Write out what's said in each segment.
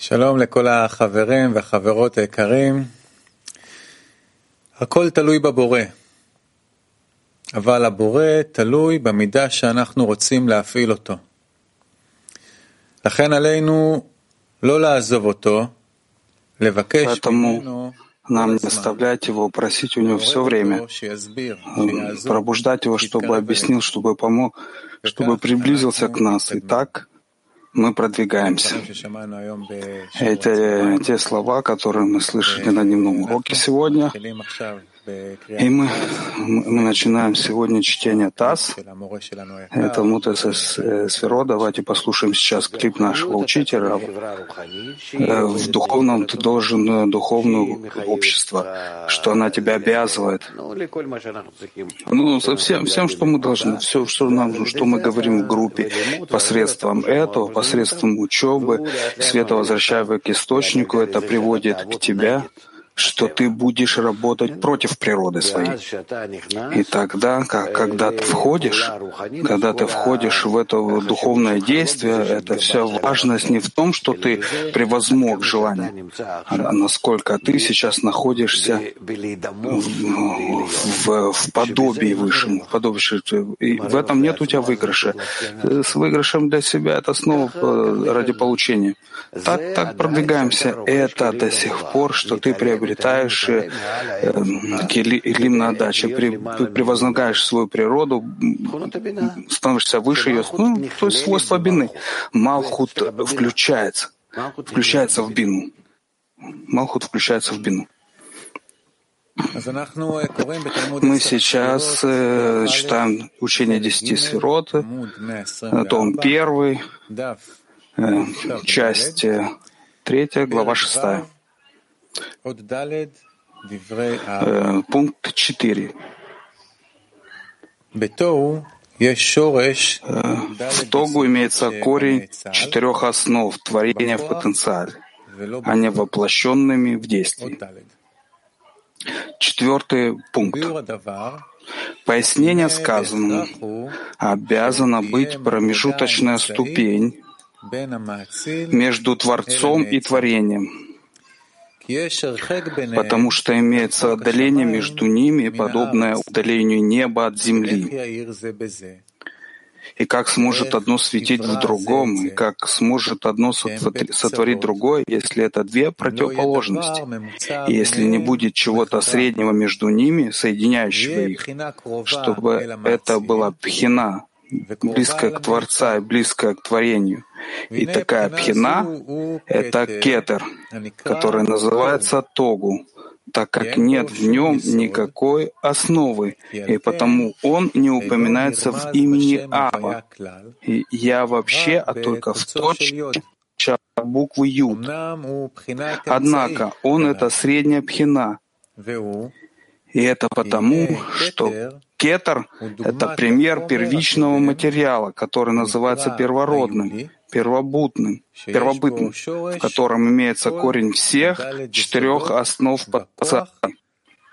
שלום לכל החברים והחברות היקרים. הכל תלוי בבורא, אבל הבורא תלוי במידה שאנחנו רוצים להפעיל אותו. לכן עלינו לא לעזוב אותו, לבקש Поэтому ממנו нам не оставлять его, просить у него все время, שיסביר, э, שיעזור, пробуждать его, чтобы שיתקרב объяснил, אלינו. чтобы помог, чтобы приблизился к нас. И так мы продвигаемся. Это э, те слова, которые мы слышали на дневном уроке сегодня. И мы, мы начинаем сегодня чтение ТАСС. Это Мутес э, Сферо. Давайте послушаем сейчас клип нашего учителя. Э, в духовном ты должен э, духовное общество, что она тебя обязывает. Ну, совсем, всем, что мы должны, все, что нам, что мы говорим в группе, посредством этого, посредством учебы, света возвращая к источнику, это приводит к тебе, что ты будешь работать против природы своей. И тогда, когда ты входишь, когда ты входишь в это духовное действие, это вся важность не в том, что ты превозмог желание, а насколько ты сейчас находишься в, в, в подобии высшему, в подобии, и в этом нет у тебя выигрыша. С выигрышем для себя это снова э, ради получения. Так, так продвигаемся. Это до сих пор, что ты приобретаешь э, эм, Келим на даче, превозногаешь свою природу, становишься выше ее. Ну, то есть свойство бины. Малхут включается, включается в бину. Малхут включается в бину. Мы сейчас э, читаем учение десяти сферот, том первый, э, часть э, третья, глава шестая. Э, пункт 4. Э, в тогу имеется корень четырех основ творения в потенциале, а не воплощенными в действии. Четвертый пункт. Пояснение сказанному обязана быть промежуточная ступень между Творцом и Творением, потому что имеется отдаление между ними, подобное удалению неба от земли. И как сможет одно светить в другом, и как сможет одно сотворить другое, если это две противоположности, и если не будет чего-то среднего между ними, соединяющего их, чтобы это была пхина, близкая к Творца и близкая к творению. И такая пхина — это кетер, который называется тогу, так как нет в нем никакой основы, и потому он не упоминается в имени Ава. И я вообще, а только в точке буквы Юд. Однако он — это средняя пхина, и это потому, что кетер — это пример первичного материала, который называется первородным, первобутным, первобытным, в котором имеется корень всех четырех основ подца,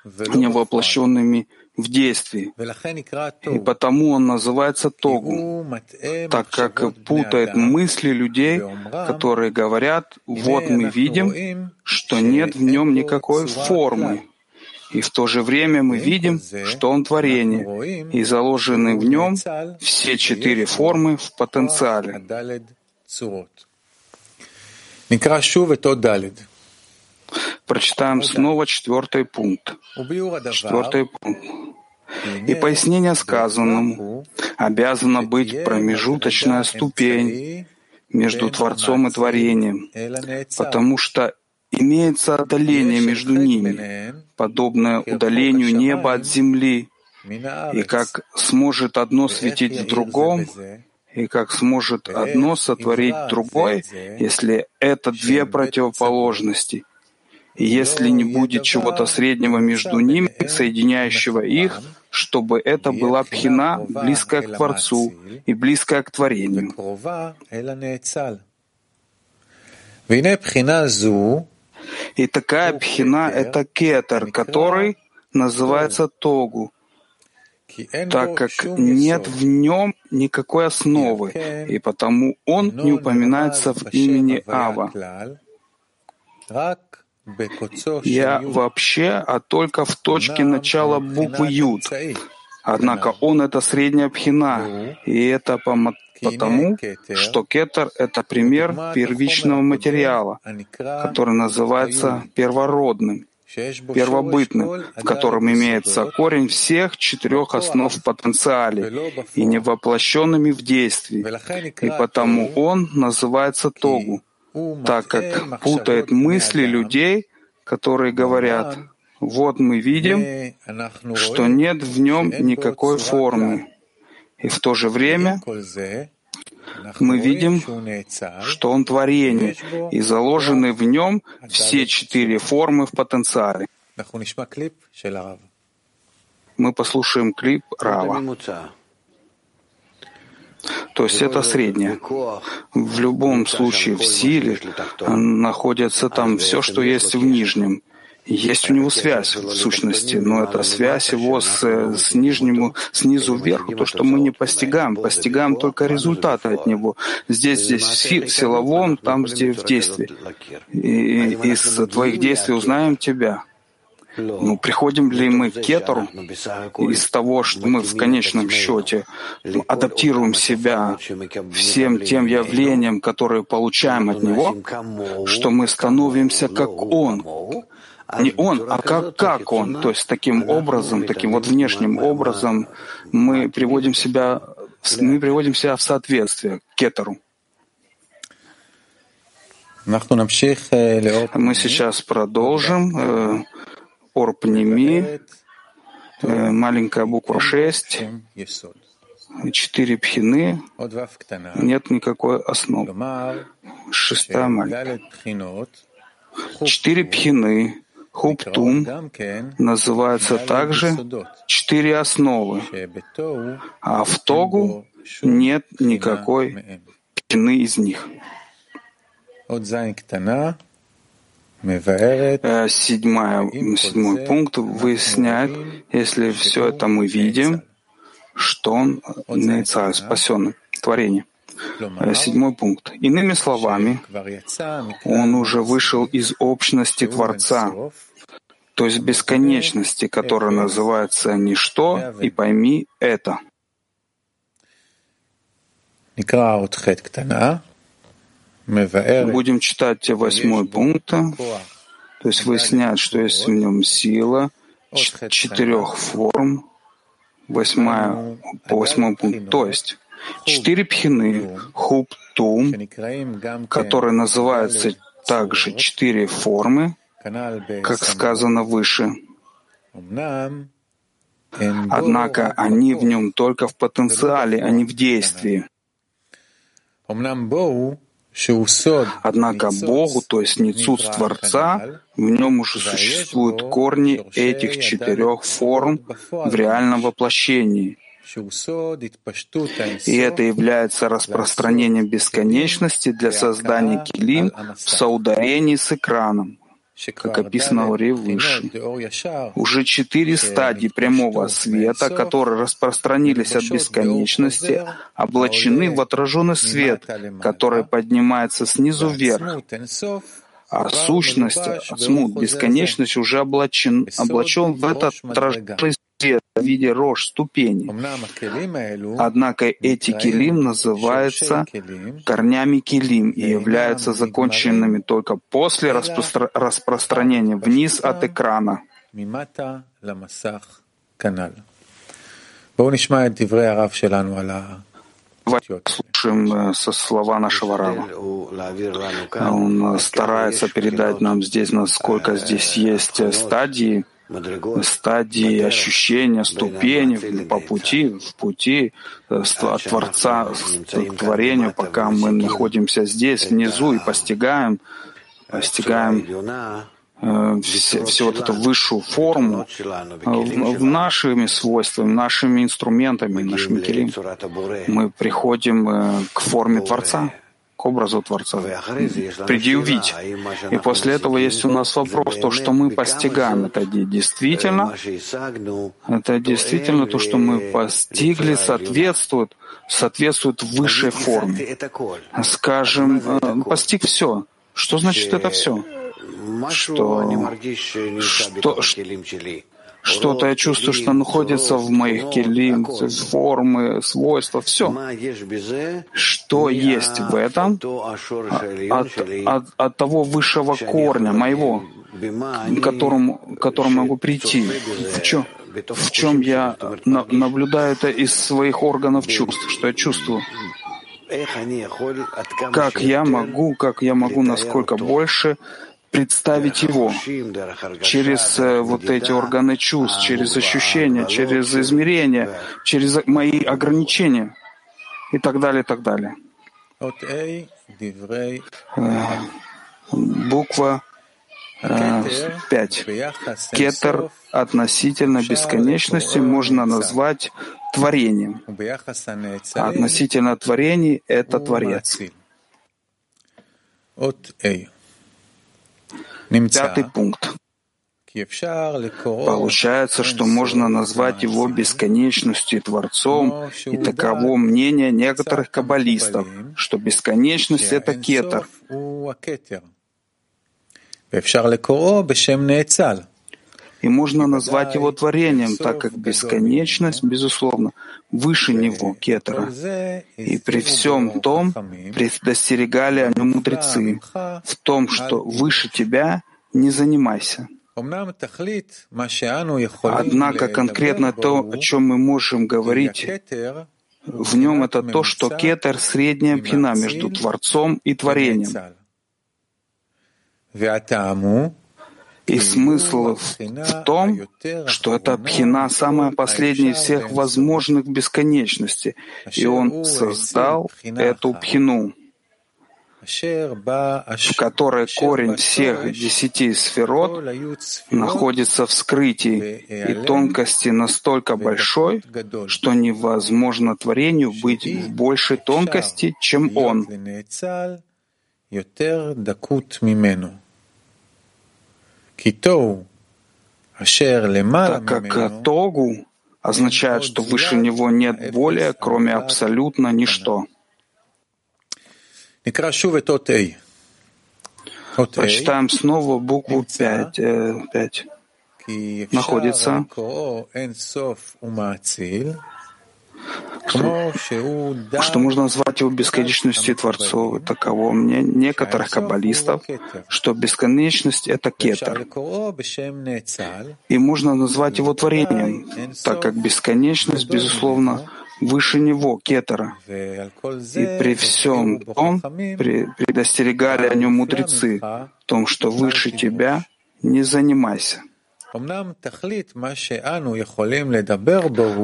невоплощенными в действии. И потому он называется Тогу, так как путает мысли людей, которые говорят, вот мы видим, что нет в нем никакой формы, и в то же время мы видим, что он творение, и заложены в нем все четыре формы в потенциале. Прочитаем снова четвертый пункт. Четвертый пункт. И пояснение сказанному обязана быть промежуточная ступень между Творцом и Творением, потому что имеется отдаление между ними, подобное удалению неба от земли, и как сможет одно светить в другом, и как сможет одно сотворить другой, если это две противоположности. И если не будет чего-то среднего между ними, соединяющего их, чтобы это была пхина, близкая к Творцу и близкая к творению. И такая пхина — это кетер, который называется тогу, так как нет в нем никакой основы, и потому он не упоминается в имени Ава. Я вообще, а только в точке начала буквы Юд. Однако он — это средняя пхина, и это по потому, что кетер — это пример первичного материала, который называется первородным, первобытным, в котором имеется корень всех четырех основ потенциале и невоплощенными в действии, и потому он называется тогу, так как путает мысли людей, которые говорят, вот мы видим, что нет в нем никакой формы, и в то же время мы видим, что он творение, и заложены в нем все четыре формы в потенциале. Мы послушаем клип Рава. То есть это среднее. В любом случае в силе находится там все, что есть в нижнем. Есть у него связь в сущности, но это связь его с, с нижнему, снизу вверх, то, что мы не постигаем, постигаем только результаты от него. Здесь, здесь в силовом, там здесь в действии. И из твоих действий узнаем тебя. Ну, приходим ли мы к кетеру из того, что мы в конечном счете адаптируем себя всем тем явлениям, которые получаем от него, что мы становимся как он, не он, а как, как он. То есть таким образом, таким вот внешним образом мы приводим себя, мы приводим себя в соответствие к кетеру. Мы сейчас продолжим. Э, Орпнеми, э, маленькая буква 6, четыре пхины, нет никакой основы. Шестая маленькая. Четыре пхины, Хуптум называется также четыре основы, а в Тогу нет никакой пины из них. Седьмая, седьмой пункт выясняет, если все это мы видим, что он Нейцай, спасенный, творение. Э, седьмой пункт. Иными словами, он уже вышел из общности Творца, то есть бесконечности, которая называется «ничто», и пойми это. Будем читать восьмой пункт, то есть выяснять, что есть в нем сила четырех форм, восьмая, по восьмому пункту, то есть четыре пхины, хуб, тум, которые называются также четыре формы, как сказано выше. Однако они в нем только в потенциале, а не в действии. Однако Богу, то есть Ницуц Творца, в нем уже существуют корни этих четырех форм в реальном воплощении. И это является распространением бесконечности для создания килим в соударении с экраном, как описано в Оре выше. Уже четыре стадии прямого света, которые распространились от бесконечности, облачены в отраженный свет, который поднимается снизу вверх. А сущность, смут, бесконечность уже облачен, облачен в этот отраженный свет в виде рож ступени. Однако эти килим называются корнями килим и являются законченными только после распро распространения вниз от экрана. Послушаем э, со слова нашего Рава. Он старается передать нам здесь, насколько здесь есть э, стадии, стадии ощущения, ступени по пути, в пути э, от Творца к творению, пока мы находимся здесь, внизу, и постигаем, постигаем э, все, все вот эту высшую форму в нашими свойствами, нашими инструментами, нашими келим. Мы приходим э, к форме Творца к образу Творца, предъявить. И после этого есть у нас вопрос, то, что мы постигаем, это действительно, это действительно то, что мы постигли, соответствует, соответствует высшей форме. Скажем, постиг все. Что значит это все? что, что, что-то я чувствую, что находится в моих келим, формы, свойства, все. Что есть в этом от, от, от того высшего корня моего, к которому, к которому могу прийти? В чем, в чем я на, наблюдаю это из своих органов чувств, что я чувствую? Как я могу, как я могу, насколько больше представить его через э, вот эти органы чувств, через ощущения, через измерения, через мои ограничения и так далее, и так далее. Э, буква 5. Э, Кетер относительно бесконечности можно назвать творением. А относительно творений — это Творец. Пятый пункт. Получается, что можно назвать его бесконечностью и Творцом, и таково мнение некоторых каббалистов, что бесконечность — это кетер. И можно назвать его творением, так как бесконечность, безусловно, выше него, кетера. И при всем том предостерегали о нем мудрецы, в том, что выше тебя не занимайся. Однако конкретно то, о чем мы можем говорить, в нем это то, что кетер — средняя пхина между Творцом и Творением. И смысл в том, что это пхина самая последняя из всех возможных бесконечностей, и он создал эту пхину, в которой корень всех десяти сферот находится в скрытии, и тонкости настолько большой, что невозможно творению быть в большей тонкости, чем он так как Тогу означает, что выше него нет более, кроме абсолютно ничто. Прочитаем снова букву 5. 5. Находится что, что можно назвать его бесконечностью Творцов. Таково мне некоторых каббалистов, что бесконечность — это кетер. И можно назвать его творением, так как бесконечность, безусловно, выше него, кетера. И при всем том предостерегали о нем мудрецы, в том, что выше тебя не занимайся.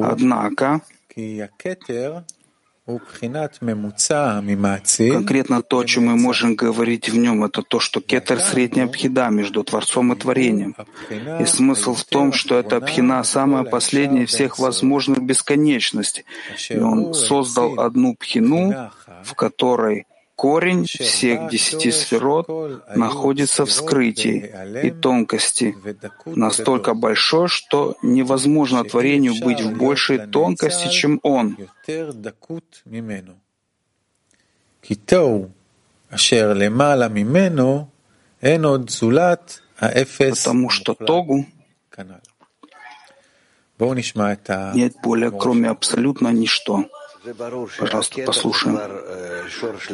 Однако Конкретно то, о чем мы можем говорить в нем, это то, что кетер — средняя пхида между Творцом и Творением. И смысл в том, что эта пхина — самая последняя всех возможных бесконечностей. И он создал одну пхину, в которой Корень всех десяти сферот находится в скрытии и тонкости, настолько большой, что невозможно творению быть в большей тонкости, чем он. Потому что Тогу нет более, кроме абсолютно ничто. Пожалуйста, послушаем.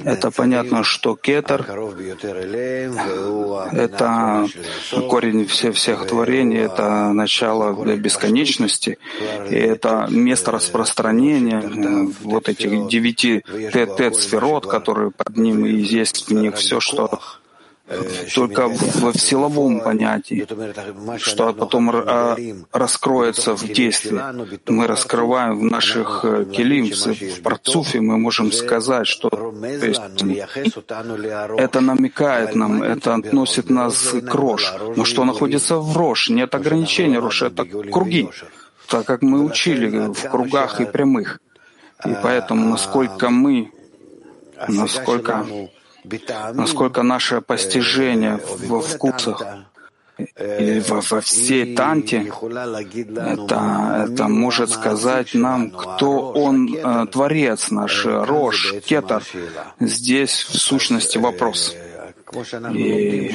Это понятно, что кетер — это корень всех, всех творений, это начало бесконечности, и это место распространения вот этих девяти тет-сферот, которые под ним, и есть в них все, что только в, в силовом понятии, что потом а, раскроется в действии. Мы раскрываем в наших э, келим, в парцуфе, мы можем сказать, что то есть, это намекает нам, это относит нас к Рош. Но что находится в Рош? Нет ограничений Рош, это круги, так как мы учили в кругах и прямых. И поэтому, насколько мы, насколько насколько наше постижение во вкусах или во, во всей танте, это, это может сказать нам, кто он, э, Творец наш, Рош, Кетар. Здесь в сущности вопрос. И,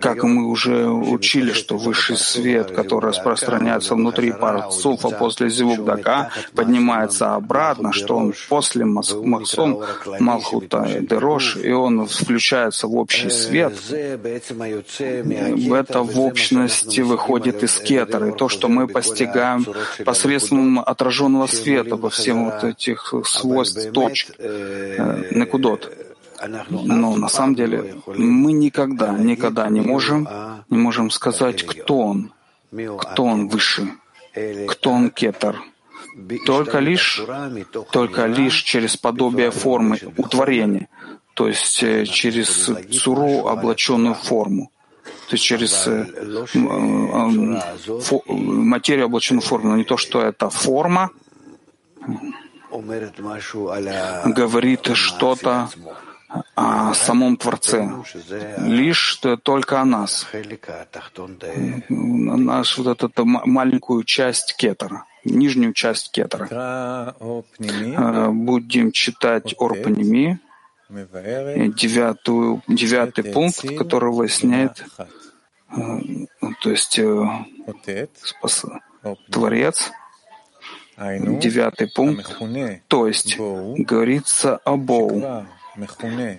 как мы уже учили, что высший свет, который распространяется внутри парцуфа после зивугдака, поднимается обратно, что он после Махсом, Малхута и Дерош, и он включается в общий свет. Это в общности выходит из кетера. И то, что мы постигаем посредством отраженного света во всем вот этих свойств точек, э, некудот. Но на самом деле мы никогда, никогда не можем, не можем сказать, кто он, кто он выше, кто он кетер. Только лишь, только лишь через подобие формы утворения, то есть э, через цуру, облаченную форму, то есть через э, фо, материю, облаченную форму, но не то, что это форма, говорит что-то о самом Творце, лишь только о нас, наш вот эту маленькую часть кетера, нижнюю часть кетера. Э, будем читать Орпаними, девятую, девятый пункт, который выясняет, э, то есть э, спас, Творец, девятый пункт, то есть говорится о Боу,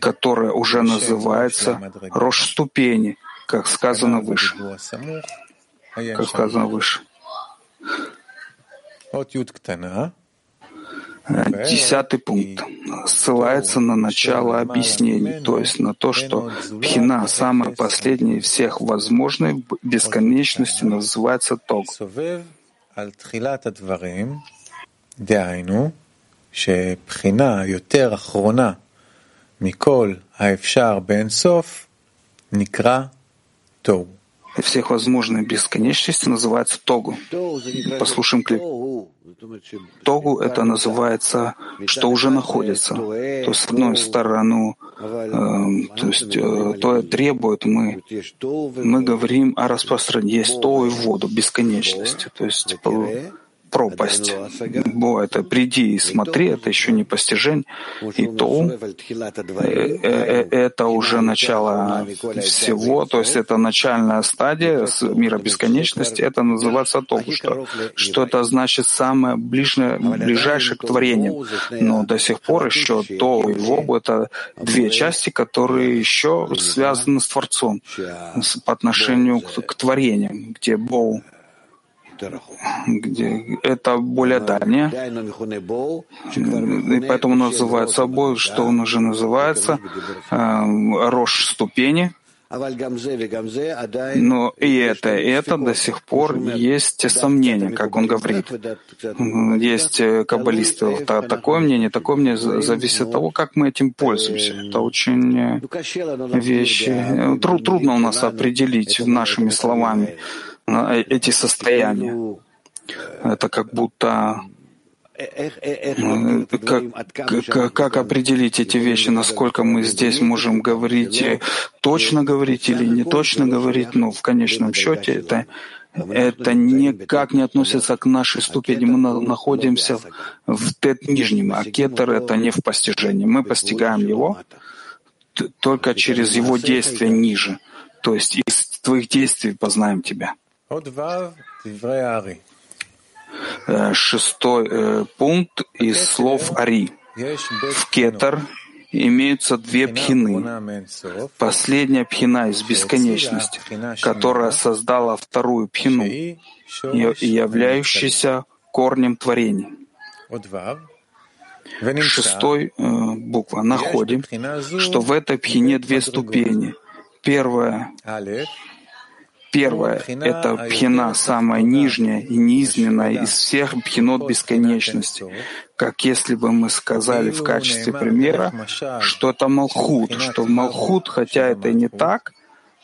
которая уже называется рожь ступени, как сказано выше. Как сказано выше. Десятый пункт ссылается на начало объяснений, то есть на то, что пхина, самая последняя из всех возможных бесконечности, называется тог. דהיינו, שבחינה יותר אחרונה Микол Всех возможных бесконечностей называется Тогу. Послушаем клип. Тогу это называется, что уже находится. То есть, с одной стороны, э, то есть э, то требует мы, мы говорим о распространении, есть то и воду, бесконечность. То есть, пропасть. Бо это приди и смотри, это еще не постижение. И то э, э, это уже начало всего, то есть это начальная стадия мира бесконечности, это называется то, что, что это значит самое ближнее, ближайшее к творению. Но до сих пор еще то и воб — это две части, которые еще связаны с Творцом по отношению к, к творениям, где Боу где это более дальнее, и поэтому называют собой, что он уже называется, э, рожь ступени, но и это, и это до сих пор есть сомнения, как он говорит. Есть э, каббалисты, такое мнение, такое мнение зависит от того, как мы этим пользуемся. Это очень э, вещи. Трудно у нас определить нашими словами Э, эти состояния. Это как будто как, как, как определить эти вещи, насколько мы здесь можем говорить, э, точно говорить или не точно говорить, но в конечном счете это, это никак не относится к нашей ступени. Мы находимся в тет нижнем, а кетер — это не в постижении. Мы постигаем его только через его действия ниже. То есть из твоих действий познаем тебя. Э, шестой э, пункт из слов Ари. В кетер имеются две пхины. Последняя пхина из бесконечности, которая создала вторую пхину, являющуюся корнем творения. Шестой э, буква. Находим, что в этой пхине две ступени. Первая Первое — это пхина, самая нижняя и низменная из всех пхинот бесконечности. Как если бы мы сказали в качестве примера, что это Малхут, что в Малхут, хотя это и не так,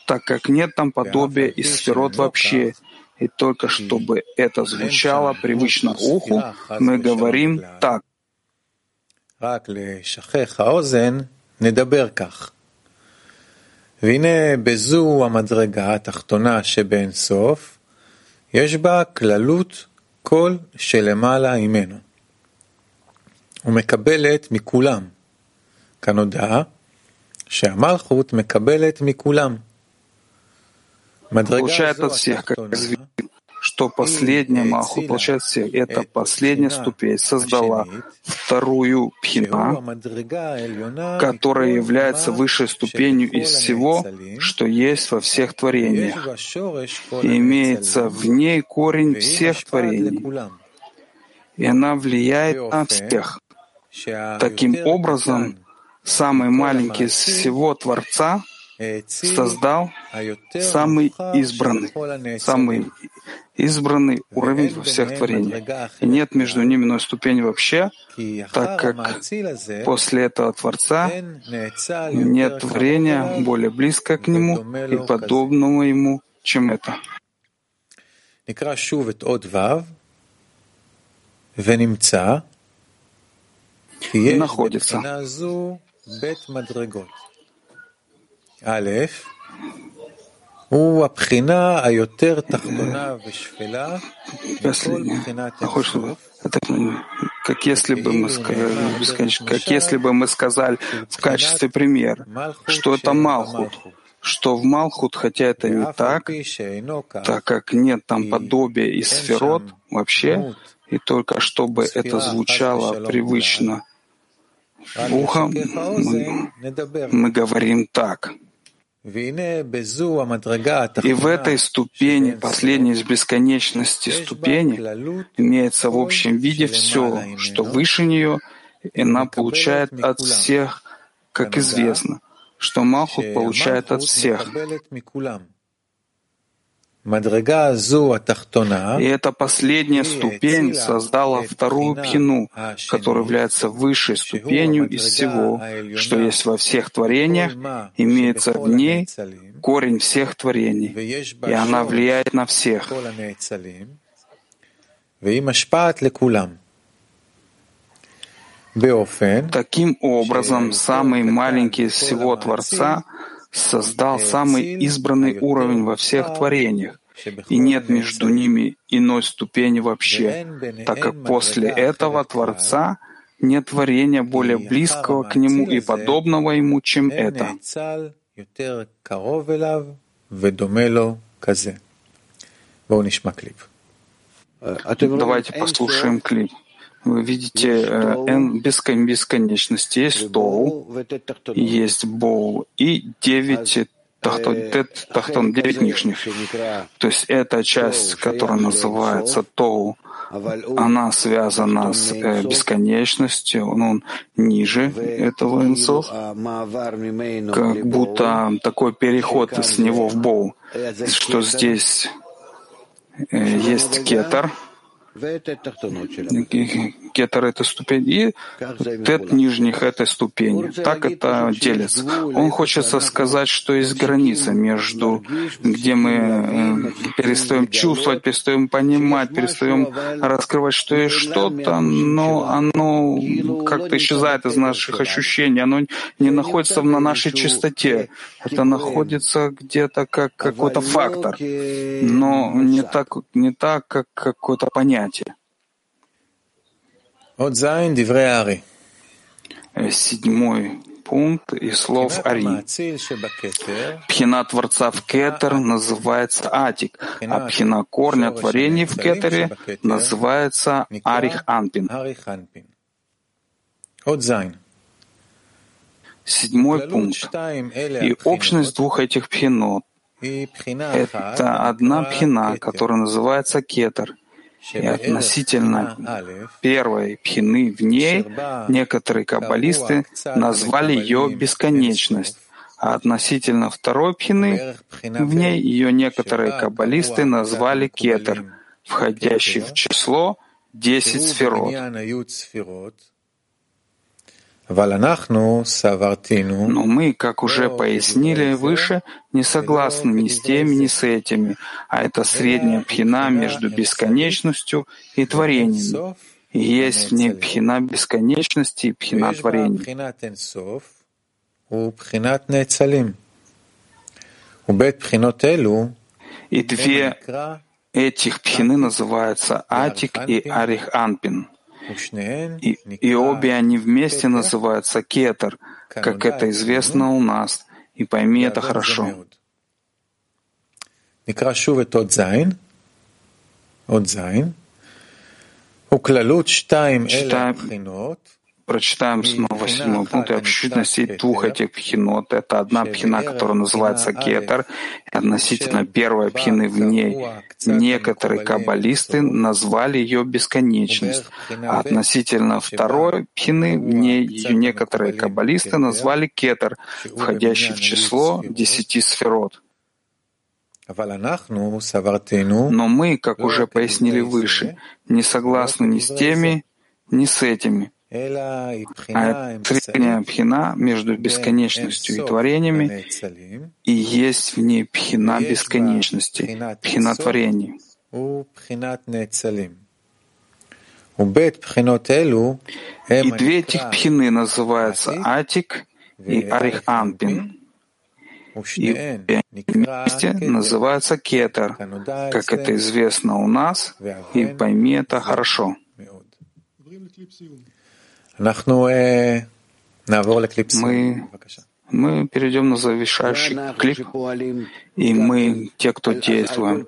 так как нет там подобия из сферот вообще. И только чтобы это звучало привычно уху, мы говорим так. והנה בזו המדרגה התחתונה שבאין סוף, יש בה כללות כל שלמעלה ממנו. ומקבלת מכולם, כאן הודעה שהמלכות מקבלת מכולם. מדרגה זו התחתונה что последняя Малхут получает всех. Эта последняя ступень создала вторую пхина, которая является высшей ступенью из всего, что есть во всех творениях. И имеется в ней корень всех творений. И она влияет на всех. Таким образом, самый маленький из всего Творца создал самый избранный, самый избранный уровень во всех творениях. И нет между ними иной ступени вообще, так как после этого Творца нет творения более близко к Нему и подобного Ему, чем это. И находится Последнее. Это как если бы мы сказали, как если бы мы сказали в качестве примера, что это Малхут, что в Малхут, хотя это не так, так как нет там подобия и сферот вообще, и только чтобы это звучало привычно ухом, мы, мы говорим так — и в этой ступени, последней из бесконечности ступени, имеется в общем виде все, что выше нее, и она получает от всех, как известно, что Малхут получает от всех. И эта последняя ступень создала вторую пхину, которая является высшей ступенью из всего, что есть во всех творениях, имеется в ней корень всех творений, и она влияет на всех. Таким образом, самый маленький из всего Творца — создал самый избранный уровень во всех творениях, и нет между ними иной ступени вообще, так как после этого Творца нет творения более близкого к Нему и подобного Ему, чем это. Давайте послушаем клип. Вы видите n бесконечности. Есть тоу, есть боу и девять тахтон, девять нижних. То есть эта часть, которая называется тоу, она связана с э, бесконечностью, но он ниже этого инсов, как будто такой переход с него в боу, что здесь э, есть кетер, gegen, кетер — это ступень, и тет нижних — это ступень. Так это делится. Он хочет сказать, что есть граница между, где мы э, перестаем чувствовать, перестаем понимать, перестаем раскрывать, что есть что-то, но оно как-то исчезает из наших ощущений, оно не находится на нашей чистоте. Это находится где-то как какой-то фактор, но не так, не так как какое-то понятие. Седьмой пункт из слов Ари. Пхина Творца в Кетер называется Атик, а пхина корня творений в Кетере называется Арих Анпин. Седьмой пункт. И общность двух этих пхинот — это одна пхина, которая называется Кетер — и относительно первой пхины в ней некоторые каббалисты назвали ее бесконечность, а относительно второй пхины в ней ее некоторые каббалисты назвали кетер, входящий в число десять сферот. Но мы, как уже пояснили выше, не согласны ни с теми, ни с этими, а это средняя пхина между бесконечностью и творением. И есть в ней пхина бесконечности и пхина творения. И две этих пхины называются Атик и Арих Анпин. И, и обе они вместе называются кетер, как это известно у нас, и пойми это хорошо. Читаем прочитаем снова седьмой пункт, и общительность двух этих пхинот. Это одна пхина, которая называется кетер, и относительно первой пхины в ней. Некоторые каббалисты назвали ее бесконечность, а относительно второй пхины в ней ее некоторые каббалисты назвали кетер, входящий в число десяти сферот. Но мы, как уже пояснили выше, не согласны ни с теми, ни с этими. А средняя пхина между бесконечностью и творениями. И есть в ней пхина бесконечности, пхина творений. И две этих пхины называются Атик и Ариханпин. И вместе называются Кетер, как это известно у нас, и пойми это хорошо. Мы, мы перейдем на завершающий клип, и мы, те, кто действуем,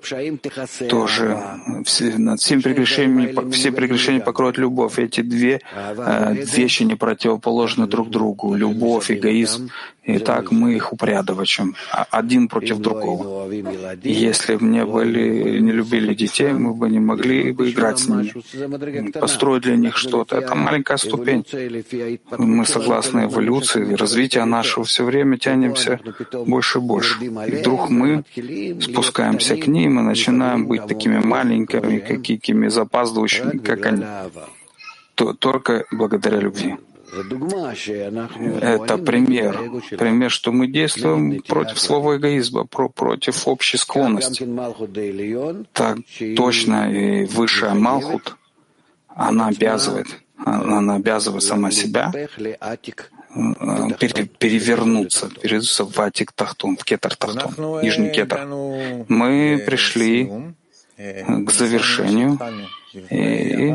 тоже все, над всеми прегрешениями, все прегрешения покроют любовь. Эти две э, вещи не противоположны друг другу. Любовь, эгоизм и так мы их упорядочим, а один против другого. Если бы не были, не любили детей, мы бы не могли бы играть с ними, построить для них что-то. Это маленькая ступень. Мы согласны эволюции, развития нашего все время тянемся больше и больше. И вдруг мы спускаемся к ним и начинаем быть такими маленькими, какими запаздывающими, как они. Только благодаря любви. Это пример. Пример, что мы действуем против своего эгоизма, против общей склонности. Так точно и высшая Малхут, она обязывает, она обязывает сама себя перевернуться, перевернуться в Атик Тахтун, в Кетар Тахтун, Нижний Кетар. Мы пришли к завершению и,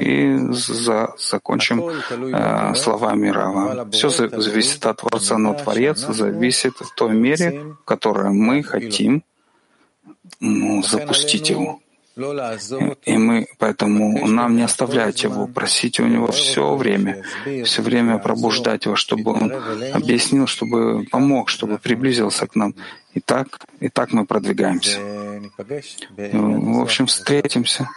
и за, закончим э, словами Рава. Все зависит от Творца, но Творец зависит в той мере, в которой мы хотим ну, запустить его. И мы, поэтому нам не оставлять его, просить у него все время, все время пробуждать его, чтобы он объяснил, чтобы помог, чтобы приблизился к нам. И так, и так мы продвигаемся. В общем, встретимся.